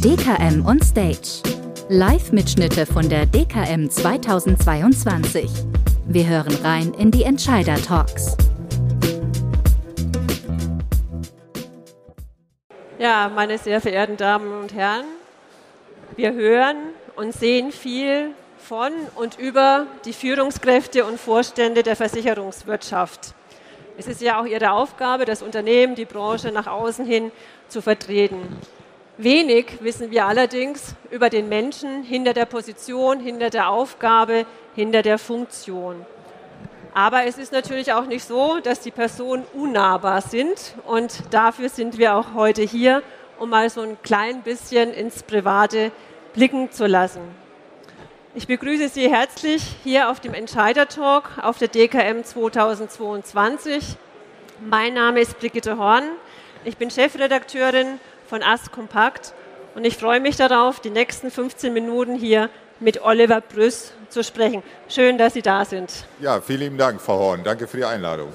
DKM on Stage. Live-Mitschnitte von der DKM 2022. Wir hören rein in die Entscheider-Talks. Ja, meine sehr verehrten Damen und Herren, wir hören und sehen viel von und über die Führungskräfte und Vorstände der Versicherungswirtschaft. Es ist ja auch Ihre Aufgabe, das Unternehmen, die Branche nach außen hin zu vertreten. Wenig wissen wir allerdings über den Menschen hinter der Position, hinter der Aufgabe, hinter der Funktion. Aber es ist natürlich auch nicht so, dass die Personen unnahbar sind. Und dafür sind wir auch heute hier, um mal so ein klein bisschen ins Private blicken zu lassen. Ich begrüße Sie herzlich hier auf dem Entscheider-Talk auf der DKM 2022. Mein Name ist Brigitte Horn. Ich bin Chefredakteurin von AS Kompakt und ich freue mich darauf, die nächsten 15 Minuten hier mit Oliver Brüss zu sprechen. Schön, dass Sie da sind. Ja, vielen lieben Dank, Frau Horn. Danke für die Einladung.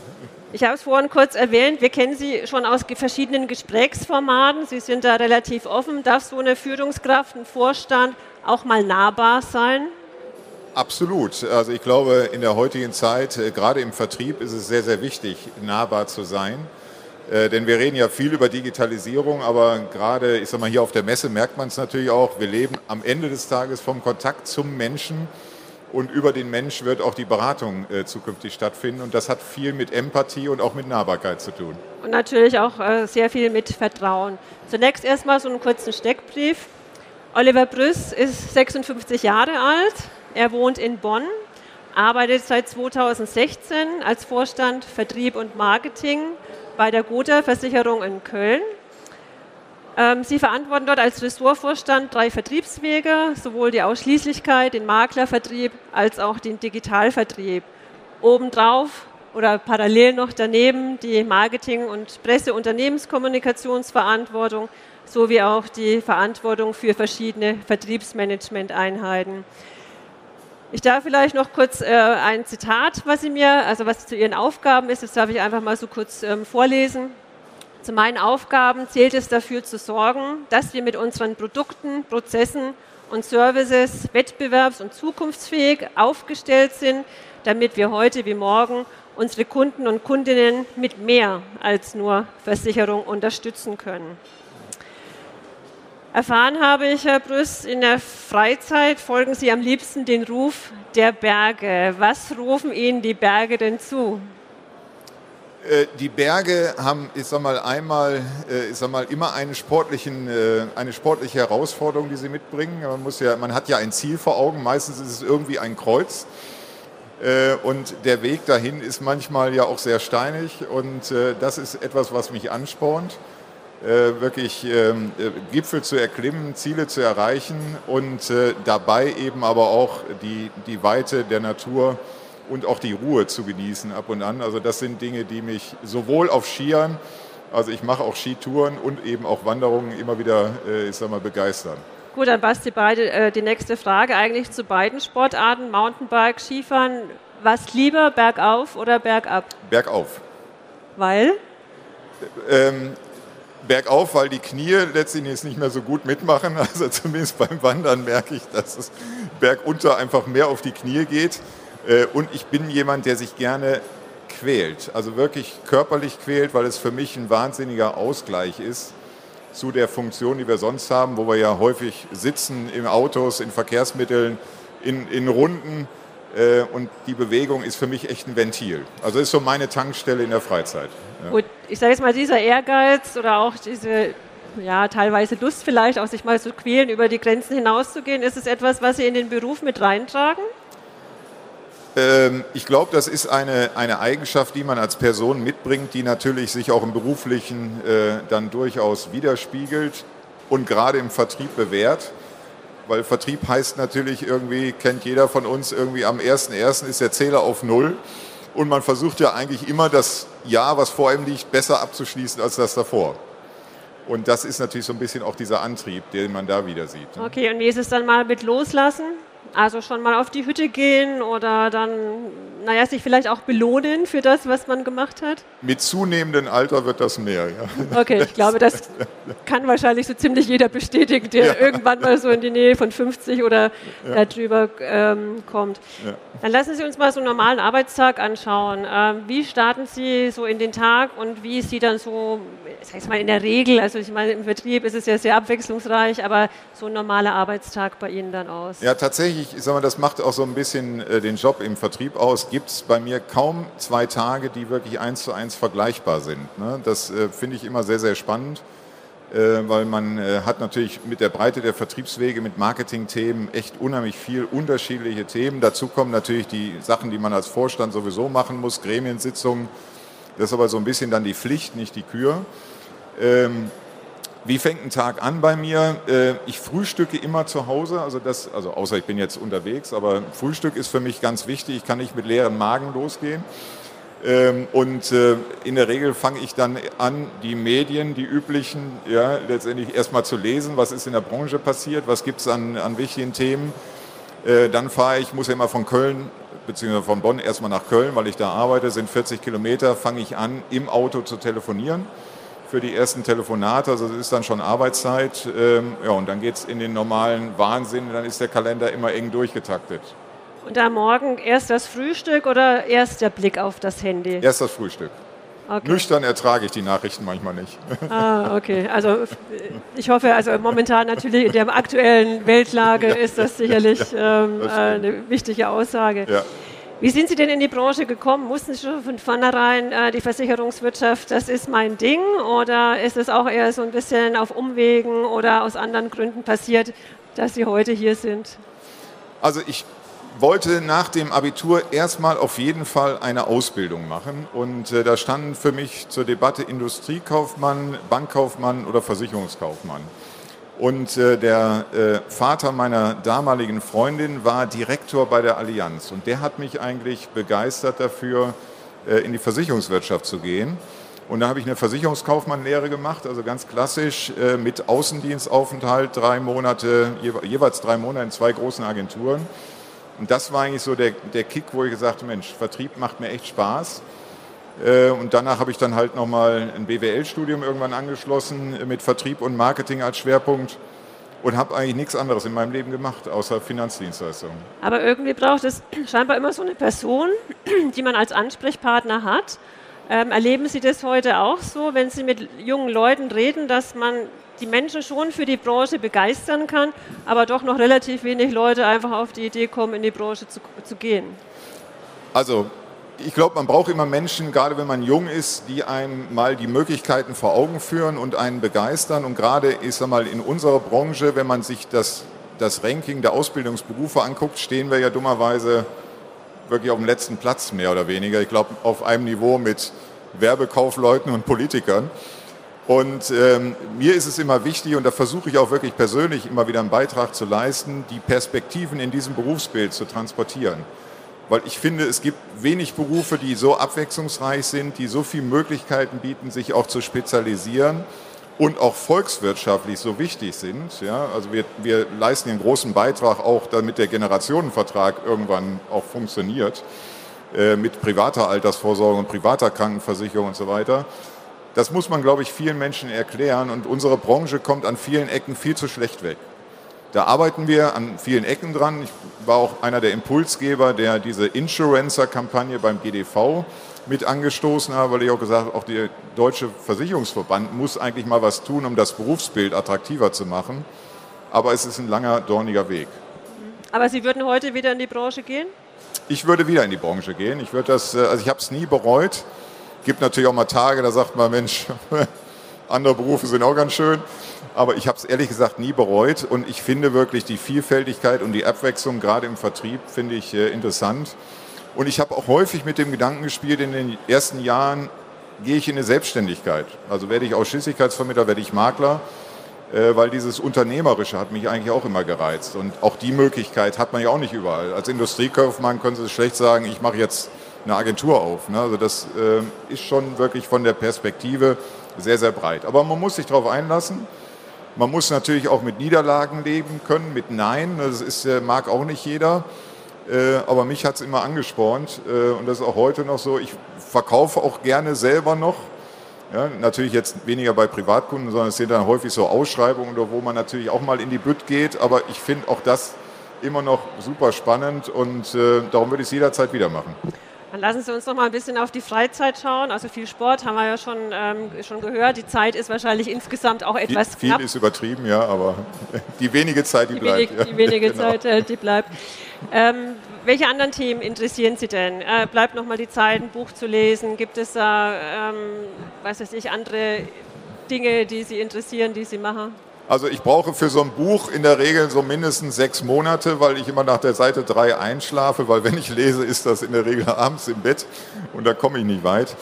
Ich habe es vorhin kurz erwähnt, wir kennen Sie schon aus verschiedenen Gesprächsformaten. Sie sind da relativ offen. Darf so eine Führungskraft, ein Vorstand auch mal nahbar sein? Absolut. Also ich glaube, in der heutigen Zeit, äh, gerade im Vertrieb, ist es sehr, sehr wichtig, nahbar zu sein. Äh, denn wir reden ja viel über Digitalisierung, aber gerade, ich sag mal, hier auf der Messe merkt man es natürlich auch, wir leben am Ende des Tages vom Kontakt zum Menschen und über den Mensch wird auch die Beratung äh, zukünftig stattfinden und das hat viel mit Empathie und auch mit Nahbarkeit zu tun. Und natürlich auch äh, sehr viel mit Vertrauen. Zunächst erstmal so einen kurzen Steckbrief. Oliver Brüss ist 56 Jahre alt, er wohnt in Bonn, arbeitet seit 2016 als Vorstand Vertrieb und Marketing bei der Gotha Versicherung in Köln. Ähm, Sie verantworten dort als Ressortvorstand drei Vertriebswege, sowohl die Ausschließlichkeit, den Maklervertrieb als auch den Digitalvertrieb. Obendrauf oder parallel noch daneben die Marketing- und Presse-Unternehmenskommunikationsverantwortung sowie auch die Verantwortung für verschiedene Vertriebsmanagement-Einheiten. Ich darf vielleicht noch kurz äh, ein Zitat, was Sie mir, also was zu Ihren Aufgaben ist, das darf ich einfach mal so kurz ähm, vorlesen. Zu meinen Aufgaben zählt es dafür zu sorgen, dass wir mit unseren Produkten, Prozessen und Services wettbewerbs- und zukunftsfähig aufgestellt sind, damit wir heute wie morgen unsere Kunden und Kundinnen mit mehr als nur Versicherung unterstützen können. Erfahren habe ich, Herr Brüss, in der Freizeit folgen Sie am liebsten den Ruf der Berge. Was rufen Ihnen die Berge denn zu? Äh, die Berge haben, ich sag mal, einmal, äh, ich sag mal, immer einen sportlichen, äh, eine sportliche Herausforderung, die sie mitbringen. Man, muss ja, man hat ja ein Ziel vor Augen, meistens ist es irgendwie ein Kreuz. Und der Weg dahin ist manchmal ja auch sehr steinig und das ist etwas, was mich anspornt. Äh, wirklich ähm, äh, Gipfel zu erklimmen, Ziele zu erreichen und äh, dabei eben aber auch die, die Weite der Natur und auch die Ruhe zu genießen ab und an. Also das sind Dinge, die mich sowohl auf Skiern, also ich mache auch Skitouren und eben auch Wanderungen immer wieder, ich sag mal, begeistern. Gut, dann passt die, beide, die nächste Frage eigentlich zu beiden Sportarten, Mountainbike, Skifahren. Was lieber, bergauf oder bergab? Bergauf. Weil? Ähm, bergauf, weil die Knie letztendlich jetzt nicht mehr so gut mitmachen. Also zumindest beim Wandern merke ich, dass es bergunter einfach mehr auf die Knie geht. Äh, und ich bin jemand, der sich gerne quält, also wirklich körperlich quält, weil es für mich ein wahnsinniger Ausgleich ist zu der Funktion, die wir sonst haben, wo wir ja häufig sitzen in Autos, in Verkehrsmitteln, in, in Runden. Äh, und die Bewegung ist für mich echt ein Ventil. Also ist so meine Tankstelle in der Freizeit. Ja. Gut, ich sage jetzt mal, dieser Ehrgeiz oder auch diese ja, teilweise Lust vielleicht, auch sich mal zu quälen, über die Grenzen hinauszugehen, ist es etwas, was Sie in den Beruf mit reintragen? Ähm, ich glaube, das ist eine, eine Eigenschaft, die man als Person mitbringt, die natürlich sich auch im Beruflichen äh, dann durchaus widerspiegelt und gerade im Vertrieb bewährt weil Vertrieb heißt natürlich irgendwie, kennt jeder von uns, irgendwie am 1.1. ist der Zähler auf Null und man versucht ja eigentlich immer das Jahr, was vor ihm liegt, besser abzuschließen als das davor. Und das ist natürlich so ein bisschen auch dieser Antrieb, den man da wieder sieht. Okay, und wie ist es dann mal mit Loslassen? Also schon mal auf die Hütte gehen oder dann, naja, sich vielleicht auch belohnen für das, was man gemacht hat? Mit zunehmendem Alter wird das mehr, ja. Okay, ich glaube, das kann wahrscheinlich so ziemlich jeder bestätigen, der ja. irgendwann mal so in die Nähe von 50 oder ja. darüber ähm, kommt. Ja. Dann lassen Sie uns mal so einen normalen Arbeitstag anschauen. Ähm, wie starten Sie so in den Tag und wie ist Sie dann so, sag ich mal, in der Regel, also ich meine, im Vertrieb ist es ja sehr abwechslungsreich, aber so ein normaler Arbeitstag bei Ihnen dann aus? Ja, tatsächlich ich, ich sag mal, das macht auch so ein bisschen äh, den Job im Vertrieb aus. Gibt es bei mir kaum zwei Tage, die wirklich eins zu eins vergleichbar sind. Ne? Das äh, finde ich immer sehr, sehr spannend, äh, weil man äh, hat natürlich mit der Breite der Vertriebswege, mit Marketingthemen echt unheimlich viel unterschiedliche Themen. Dazu kommen natürlich die Sachen, die man als Vorstand sowieso machen muss, Gremiensitzungen. Das ist aber so ein bisschen dann die Pflicht, nicht die Kür. Ähm, wie fängt ein Tag an bei mir? Äh, ich frühstücke immer zu Hause, also, das, also außer ich bin jetzt unterwegs, aber Frühstück ist für mich ganz wichtig. Ich kann nicht mit leeren Magen losgehen. Ähm, und äh, in der Regel fange ich dann an, die Medien, die üblichen, ja, letztendlich erstmal zu lesen, was ist in der Branche passiert, was gibt es an, an wichtigen Themen. Äh, dann fahre ich, muss ja immer von Köln beziehungsweise von Bonn erstmal nach Köln, weil ich da arbeite, sind 40 Kilometer, fange ich an, im Auto zu telefonieren für die ersten Telefonate, also das ist dann schon Arbeitszeit. Ähm, ja, und dann geht es in den normalen Wahnsinn, dann ist der Kalender immer eng durchgetaktet. Und am Morgen erst das Frühstück oder erst der Blick auf das Handy? Erst das Frühstück. Okay. Nüchtern ertrage ich die Nachrichten manchmal nicht. Ah, okay. Also ich hoffe, also momentan natürlich in der aktuellen Weltlage ja. ist das sicherlich ja, das ähm, eine wichtige Aussage. Ja. Wie sind Sie denn in die Branche gekommen? Mussten Sie schon von vornherein äh, die Versicherungswirtschaft, das ist mein Ding? Oder ist es auch eher so ein bisschen auf Umwegen oder aus anderen Gründen passiert, dass Sie heute hier sind? Also ich wollte nach dem Abitur erstmal auf jeden Fall eine Ausbildung machen. Und äh, da standen für mich zur Debatte Industriekaufmann, Bankkaufmann oder Versicherungskaufmann. Und äh, der äh, Vater meiner damaligen Freundin war Direktor bei der Allianz. Und der hat mich eigentlich begeistert dafür, äh, in die Versicherungswirtschaft zu gehen. Und da habe ich eine Versicherungskaufmannlehre gemacht, also ganz klassisch äh, mit Außendienstaufenthalt, drei Monate, jeweils drei Monate in zwei großen Agenturen. Und das war eigentlich so der, der Kick, wo ich gesagt habe, Mensch, Vertrieb macht mir echt Spaß. Äh, und danach habe ich dann halt nochmal ein BWL-Studium irgendwann angeschlossen mit Vertrieb und Marketing als Schwerpunkt und habe eigentlich nichts anderes in meinem Leben gemacht, außer Finanzdienstleistungen. Aber irgendwie braucht es scheinbar immer so eine Person, die man als Ansprechpartner hat. Ähm, erleben Sie das heute auch so, wenn Sie mit jungen Leuten reden, dass man die Menschen schon für die Branche begeistern kann, aber doch noch relativ wenig Leute einfach auf die Idee kommen, in die Branche zu, zu gehen? Also ich glaube, man braucht immer Menschen, gerade wenn man jung ist, die einem mal die Möglichkeiten vor Augen führen und einen begeistern. Und gerade, ich mal, in unserer Branche, wenn man sich das, das Ranking der Ausbildungsberufe anguckt, stehen wir ja dummerweise wirklich auf dem letzten Platz, mehr oder weniger. Ich glaube, auf einem Niveau mit Werbekaufleuten und Politikern. Und ähm, mir ist es immer wichtig, und da versuche ich auch wirklich persönlich immer wieder einen Beitrag zu leisten, die Perspektiven in diesem Berufsbild zu transportieren weil ich finde, es gibt wenig Berufe, die so abwechslungsreich sind, die so viele Möglichkeiten bieten, sich auch zu spezialisieren und auch volkswirtschaftlich so wichtig sind. Ja, also wir, wir leisten einen großen Beitrag auch, damit der Generationenvertrag irgendwann auch funktioniert äh, mit privater Altersvorsorge und privater Krankenversicherung und so weiter. Das muss man, glaube ich, vielen Menschen erklären und unsere Branche kommt an vielen Ecken viel zu schlecht weg. Da arbeiten wir an vielen Ecken dran. Ich war auch einer der Impulsgeber, der diese Insurancer-Kampagne beim GDV mit angestoßen hat, weil ich auch gesagt habe, auch der Deutsche Versicherungsverband muss eigentlich mal was tun, um das Berufsbild attraktiver zu machen. Aber es ist ein langer, dorniger Weg. Aber Sie würden heute wieder in die Branche gehen? Ich würde wieder in die Branche gehen. Ich würde das, äh, also ich habe es nie bereut. Es gibt natürlich auch mal Tage, da sagt man, Mensch, andere Berufe sind auch ganz schön. Aber ich habe es ehrlich gesagt nie bereut und ich finde wirklich die Vielfältigkeit und die Abwechslung gerade im Vertrieb finde ich äh, interessant. Und ich habe auch häufig mit dem Gedanken gespielt, in den ersten Jahren gehe ich in eine Selbstständigkeit. Also werde ich Ausschließlichkeitsvermittler, werde ich Makler, äh, weil dieses Unternehmerische hat mich eigentlich auch immer gereizt. Und auch die Möglichkeit hat man ja auch nicht überall. Als Industriekaufmann können Sie schlecht sagen, ich mache jetzt eine Agentur auf. Ne? Also das äh, ist schon wirklich von der Perspektive sehr, sehr breit. Aber man muss sich darauf einlassen. Man muss natürlich auch mit Niederlagen leben können, mit Nein. Das ist, äh, mag auch nicht jeder. Äh, aber mich hat es immer angespornt äh, und das ist auch heute noch so. Ich verkaufe auch gerne selber noch. Ja, natürlich jetzt weniger bei Privatkunden, sondern es sind dann häufig so Ausschreibungen, wo man natürlich auch mal in die Bütt geht. Aber ich finde auch das immer noch super spannend und darum würde ich es jederzeit wieder machen. Dann lassen Sie uns noch mal ein bisschen auf die Freizeit schauen. Also viel Sport haben wir ja schon, ähm, schon gehört. Die Zeit ist wahrscheinlich insgesamt auch etwas viel, knapp. Viel ist übertrieben, ja, aber die wenige Zeit, die, die bleibt. Wenig, ja. Die wenige genau. Zeit, äh, die bleibt. Ähm, welche anderen Themen interessieren Sie denn? Äh, bleibt noch mal die Zeit, ein Buch zu lesen? Gibt es da, ähm, was weiß ich, andere Dinge, die Sie interessieren, die Sie machen? Also ich brauche für so ein Buch in der Regel so mindestens sechs Monate, weil ich immer nach der Seite drei einschlafe, weil wenn ich lese, ist das in der Regel abends im Bett und da komme ich nicht weit.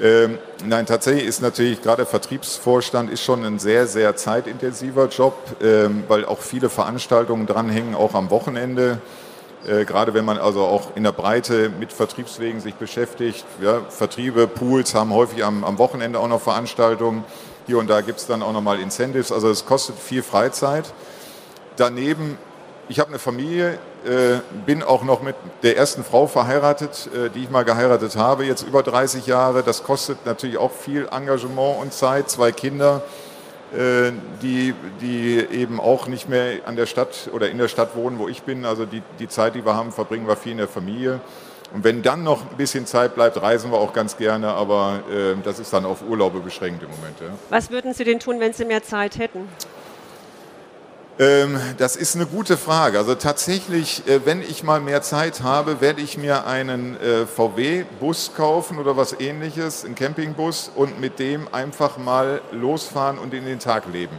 Ähm, nein, tatsächlich ist natürlich gerade Vertriebsvorstand ist schon ein sehr, sehr zeitintensiver Job, ähm, weil auch viele Veranstaltungen dranhängen, auch am Wochenende. Äh, gerade wenn man also auch in der Breite mit Vertriebswegen sich beschäftigt. Ja, Vertriebe, Pools haben häufig am, am Wochenende auch noch Veranstaltungen. Hier und da gibt es dann auch nochmal Incentives. Also es kostet viel Freizeit. Daneben, ich habe eine Familie, äh, bin auch noch mit der ersten Frau verheiratet, äh, die ich mal geheiratet habe, jetzt über 30 Jahre. Das kostet natürlich auch viel Engagement und Zeit. Zwei Kinder, äh, die, die eben auch nicht mehr an der Stadt oder in der Stadt wohnen, wo ich bin. Also die, die Zeit, die wir haben, verbringen wir viel in der Familie. Und wenn dann noch ein bisschen Zeit bleibt, reisen wir auch ganz gerne, aber äh, das ist dann auf Urlaube beschränkt im Moment. Ja. Was würden Sie denn tun, wenn Sie mehr Zeit hätten? Ähm, das ist eine gute Frage. Also tatsächlich, äh, wenn ich mal mehr Zeit habe, werde ich mir einen äh, VW-Bus kaufen oder was ähnliches, einen Campingbus und mit dem einfach mal losfahren und in den Tag leben.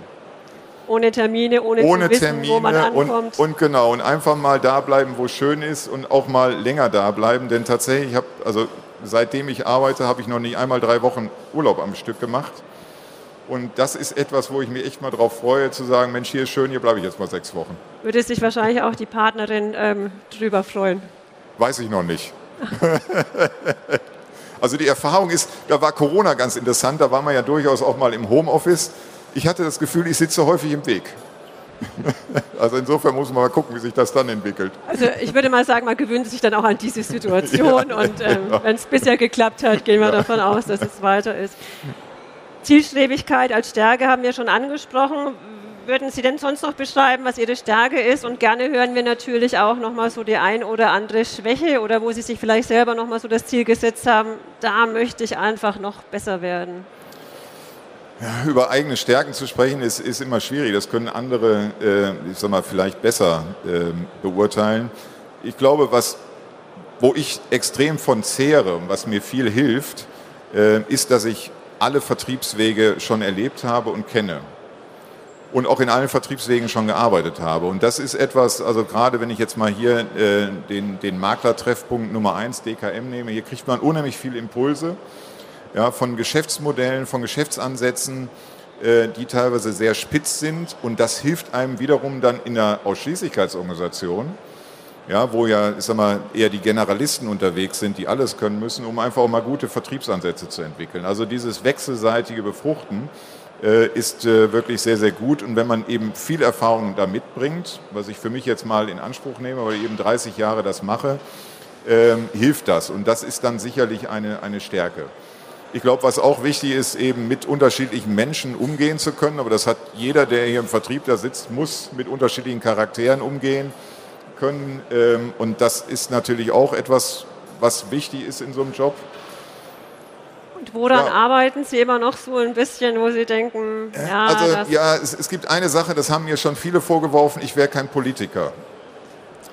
Ohne Termine, ohne, ohne wissen, Termine wo man ankommt. Und, und genau, und einfach mal da bleiben, wo es schön ist und auch mal länger da bleiben. Denn tatsächlich, ich habe, also seitdem ich arbeite, habe ich noch nicht einmal drei Wochen Urlaub am Stück gemacht. Und das ist etwas, wo ich mich echt mal drauf freue, zu sagen, Mensch, hier ist schön, hier bleibe ich jetzt mal sechs Wochen. Würde sich wahrscheinlich auch die Partnerin ähm, drüber freuen? Weiß ich noch nicht. also die Erfahrung ist, da war Corona ganz interessant, da war man ja durchaus auch mal im Homeoffice ich hatte das Gefühl, ich sitze häufig im Weg. Also insofern muss man mal gucken, wie sich das dann entwickelt. Also ich würde mal sagen, man gewöhnt sich dann auch an diese Situation ja, und ähm, genau. wenn es bisher geklappt hat, gehen wir ja. davon aus, dass es weiter ist. Zielstrebigkeit als Stärke haben wir schon angesprochen. Würden Sie denn sonst noch beschreiben, was Ihre Stärke ist? Und gerne hören wir natürlich auch nochmal so die ein oder andere Schwäche oder wo Sie sich vielleicht selber nochmal so das Ziel gesetzt haben, da möchte ich einfach noch besser werden. Ja, über eigene Stärken zu sprechen ist, ist immer schwierig. Das können andere, äh, ich sag mal, vielleicht besser äh, beurteilen. Ich glaube, was, wo ich extrem von zehre und was mir viel hilft, äh, ist, dass ich alle Vertriebswege schon erlebt habe und kenne. Und auch in allen Vertriebswegen schon gearbeitet habe. Und das ist etwas, also gerade wenn ich jetzt mal hier äh, den, den Maklertreffpunkt Nummer 1 DKM nehme, hier kriegt man unheimlich viele Impulse ja, von Geschäftsmodellen, von Geschäftsansätzen, äh, die teilweise sehr spitz sind. Und das hilft einem wiederum dann in der Ausschließlichkeitsorganisation, ja, wo ja ich sag mal, eher die Generalisten unterwegs sind, die alles können müssen, um einfach auch mal gute Vertriebsansätze zu entwickeln. Also dieses wechselseitige Befruchten äh, ist äh, wirklich sehr, sehr gut. Und wenn man eben viel Erfahrung da mitbringt, was ich für mich jetzt mal in Anspruch nehme, weil ich eben 30 Jahre das mache, äh, hilft das. Und das ist dann sicherlich eine, eine Stärke. Ich glaube, was auch wichtig ist, eben mit unterschiedlichen Menschen umgehen zu können. Aber das hat jeder, der hier im Vertrieb da sitzt, muss mit unterschiedlichen Charakteren umgehen können. Ähm, und das ist natürlich auch etwas, was wichtig ist in so einem Job. Und woran ja. arbeiten Sie immer noch so ein bisschen, wo Sie denken, ja, also ja, es, es gibt eine Sache, das haben mir schon viele vorgeworfen, ich wäre kein Politiker.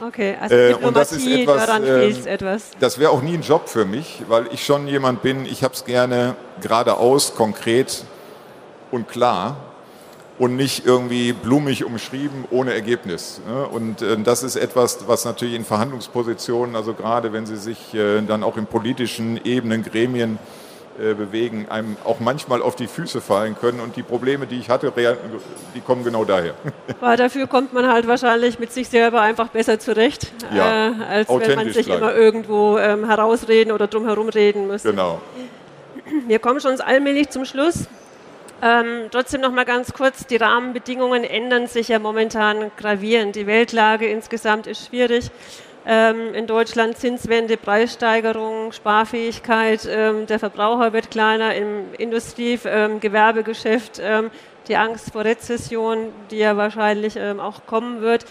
Okay, also äh, und das ist etwas, daran fehlt äh, etwas. Das wäre auch nie ein Job für mich, weil ich schon jemand bin, ich habe es gerne geradeaus, konkret und klar und nicht irgendwie blumig umschrieben ohne Ergebnis. Ne? Und äh, das ist etwas, was natürlich in Verhandlungspositionen, also gerade wenn Sie sich äh, dann auch in politischen Ebenen, Gremien bewegen, einem auch manchmal auf die Füße fallen können. Und die Probleme, die ich hatte, die kommen genau daher. Weil dafür kommt man halt wahrscheinlich mit sich selber einfach besser zurecht, ja, äh, als wenn man sich bleiben. immer irgendwo ähm, herausreden oder drum herum reden muss. Genau. Wir kommen schon allmählich zum Schluss. Ähm, trotzdem noch mal ganz kurz, die Rahmenbedingungen ändern sich ja momentan gravierend. Die Weltlage insgesamt ist schwierig. Ähm, in Deutschland Zinswende, Preissteigerung, Sparfähigkeit, ähm, der Verbraucher wird kleiner im Industrie-, ähm, Gewerbegeschäft, die Angst vor Rezession, die ja wahrscheinlich auch kommen wird.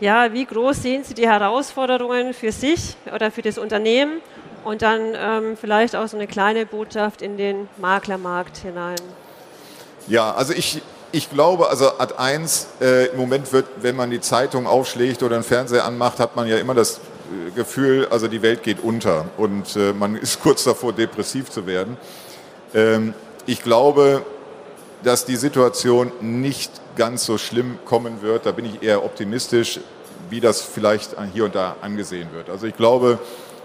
Ja, wie groß sehen Sie die Herausforderungen für sich oder für das Unternehmen und dann vielleicht auch so eine kleine Botschaft in den Maklermarkt hinein? Ja, also ich, ich glaube, also Ad 1, äh, im Moment wird, wenn man die Zeitung aufschlägt oder den Fernseher anmacht, hat man ja immer das äh, Gefühl, also die Welt geht unter und äh, man ist kurz davor, depressiv zu werden. Ähm, ich glaube, dass die Situation nicht ganz so schlimm kommen wird. Da bin ich eher optimistisch, wie das vielleicht hier und da angesehen wird. Also ich glaube,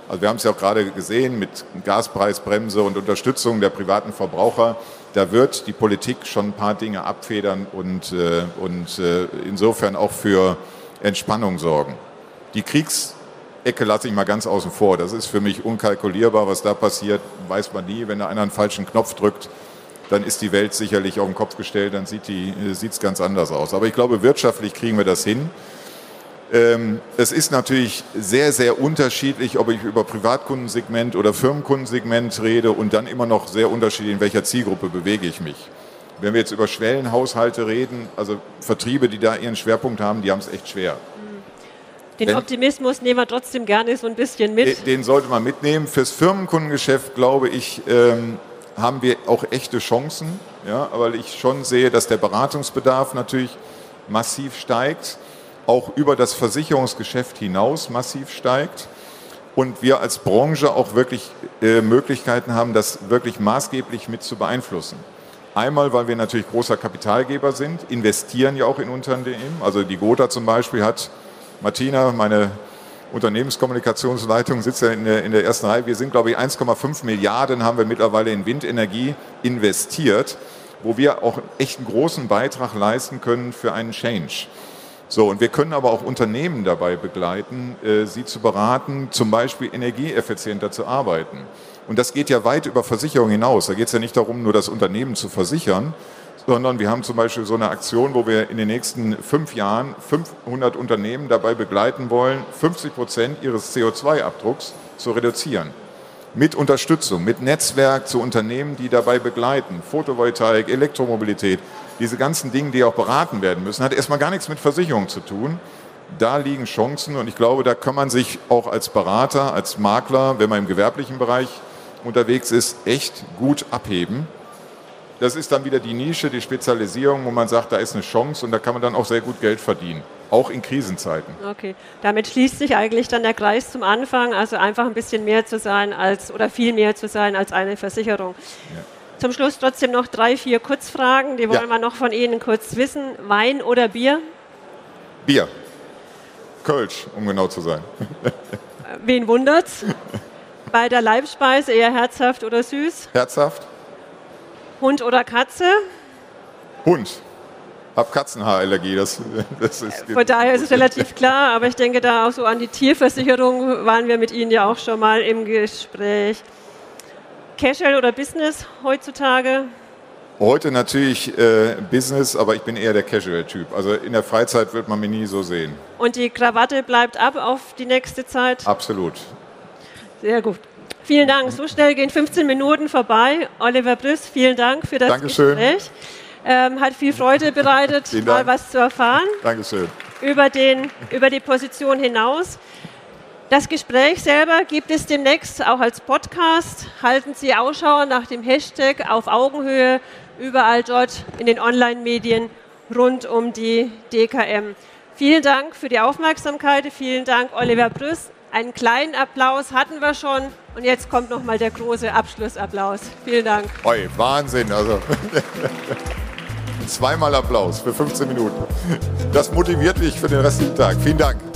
also wir haben es ja auch gerade gesehen mit Gaspreisbremse und Unterstützung der privaten Verbraucher. Da wird die Politik schon ein paar Dinge abfedern und, äh, und äh, insofern auch für Entspannung sorgen. Die Kriegsecke lasse ich mal ganz außen vor. Das ist für mich unkalkulierbar, was da passiert, weiß man nie. Wenn da einer einen falschen Knopf drückt, dann ist die Welt sicherlich auf den Kopf gestellt, dann sieht es äh, ganz anders aus. Aber ich glaube, wirtschaftlich kriegen wir das hin. Ähm, es ist natürlich sehr, sehr unterschiedlich, ob ich über Privatkundensegment oder Firmenkundensegment rede und dann immer noch sehr unterschiedlich, in welcher Zielgruppe bewege ich mich. Wenn wir jetzt über Schwellenhaushalte reden, also Vertriebe, die da ihren Schwerpunkt haben, die haben es echt schwer. Den Wenn, Optimismus nehmen wir trotzdem gerne so ein bisschen mit. Den sollte man mitnehmen. Fürs Firmenkundengeschäft, glaube ich, ähm, haben wir auch echte Chancen, ja, weil ich schon sehe, dass der Beratungsbedarf natürlich massiv steigt, auch über das Versicherungsgeschäft hinaus massiv steigt und wir als Branche auch wirklich äh, Möglichkeiten haben, das wirklich maßgeblich mit zu beeinflussen. Einmal, weil wir natürlich großer Kapitalgeber sind, investieren ja auch in Unternehmen. Also die Gotha zum Beispiel hat, Martina, meine Unternehmenskommunikationsleitung sitzt ja in der, in der ersten Reihe. Wir sind, glaube ich, 1,5 Milliarden haben wir mittlerweile in Windenergie investiert, wo wir auch echt einen großen Beitrag leisten können für einen Change. So, und wir können aber auch Unternehmen dabei begleiten, äh, sie zu beraten, zum Beispiel energieeffizienter zu arbeiten. Und das geht ja weit über Versicherung hinaus. Da geht es ja nicht darum, nur das Unternehmen zu versichern, sondern wir haben zum Beispiel so eine Aktion, wo wir in den nächsten fünf Jahren 500 Unternehmen dabei begleiten wollen, 50 Prozent ihres CO2-Abdrucks zu reduzieren. Mit Unterstützung, mit Netzwerk zu Unternehmen, die dabei begleiten. Photovoltaik, Elektromobilität, diese ganzen Dinge, die auch beraten werden müssen, hat erstmal gar nichts mit Versicherung zu tun. Da liegen Chancen und ich glaube, da kann man sich auch als Berater, als Makler, wenn man im gewerblichen Bereich unterwegs ist, echt gut abheben das ist dann wieder die Nische, die Spezialisierung, wo man sagt, da ist eine Chance und da kann man dann auch sehr gut Geld verdienen, auch in Krisenzeiten. Okay, damit schließt sich eigentlich dann der Kreis zum Anfang, also einfach ein bisschen mehr zu sein als oder viel mehr zu sein als eine Versicherung. Ja. Zum Schluss trotzdem noch drei, vier Kurzfragen, die wollen ja. wir noch von Ihnen kurz wissen. Wein oder Bier? Bier. Kölsch, um genau zu sein. Wen wundert's? Bei der Leibspeise eher herzhaft oder süß? Herzhaft. Hund oder Katze? Hund. Hab Katzenhaarallergie. Das, das ist Von daher ist es relativ klar, aber ich denke da auch so an die Tierversicherung waren wir mit Ihnen ja auch schon mal im Gespräch. Casual oder Business heutzutage? Heute natürlich äh, Business, aber ich bin eher der Casual-Typ. Also in der Freizeit wird man mich nie so sehen. Und die Krawatte bleibt ab auf die nächste Zeit? Absolut. Sehr gut. Vielen Dank. So schnell gehen 15 Minuten vorbei. Oliver Brüss, vielen Dank für das Dankeschön. Gespräch. Ähm, hat viel Freude bereitet, mal was zu erfahren. Dankeschön. Über, den, über die Position hinaus. Das Gespräch selber gibt es demnächst auch als Podcast. Halten Sie Ausschau nach dem Hashtag auf Augenhöhe überall dort in den Online-Medien rund um die DKM. Vielen Dank für die Aufmerksamkeit. Vielen Dank, Oliver Brüss. Einen kleinen Applaus hatten wir schon und jetzt kommt noch mal der große Abschlussapplaus. Vielen Dank. Oi, Wahnsinn, also zweimal Applaus für 15 Minuten. Das motiviert mich für den restlichen Tag. Vielen Dank.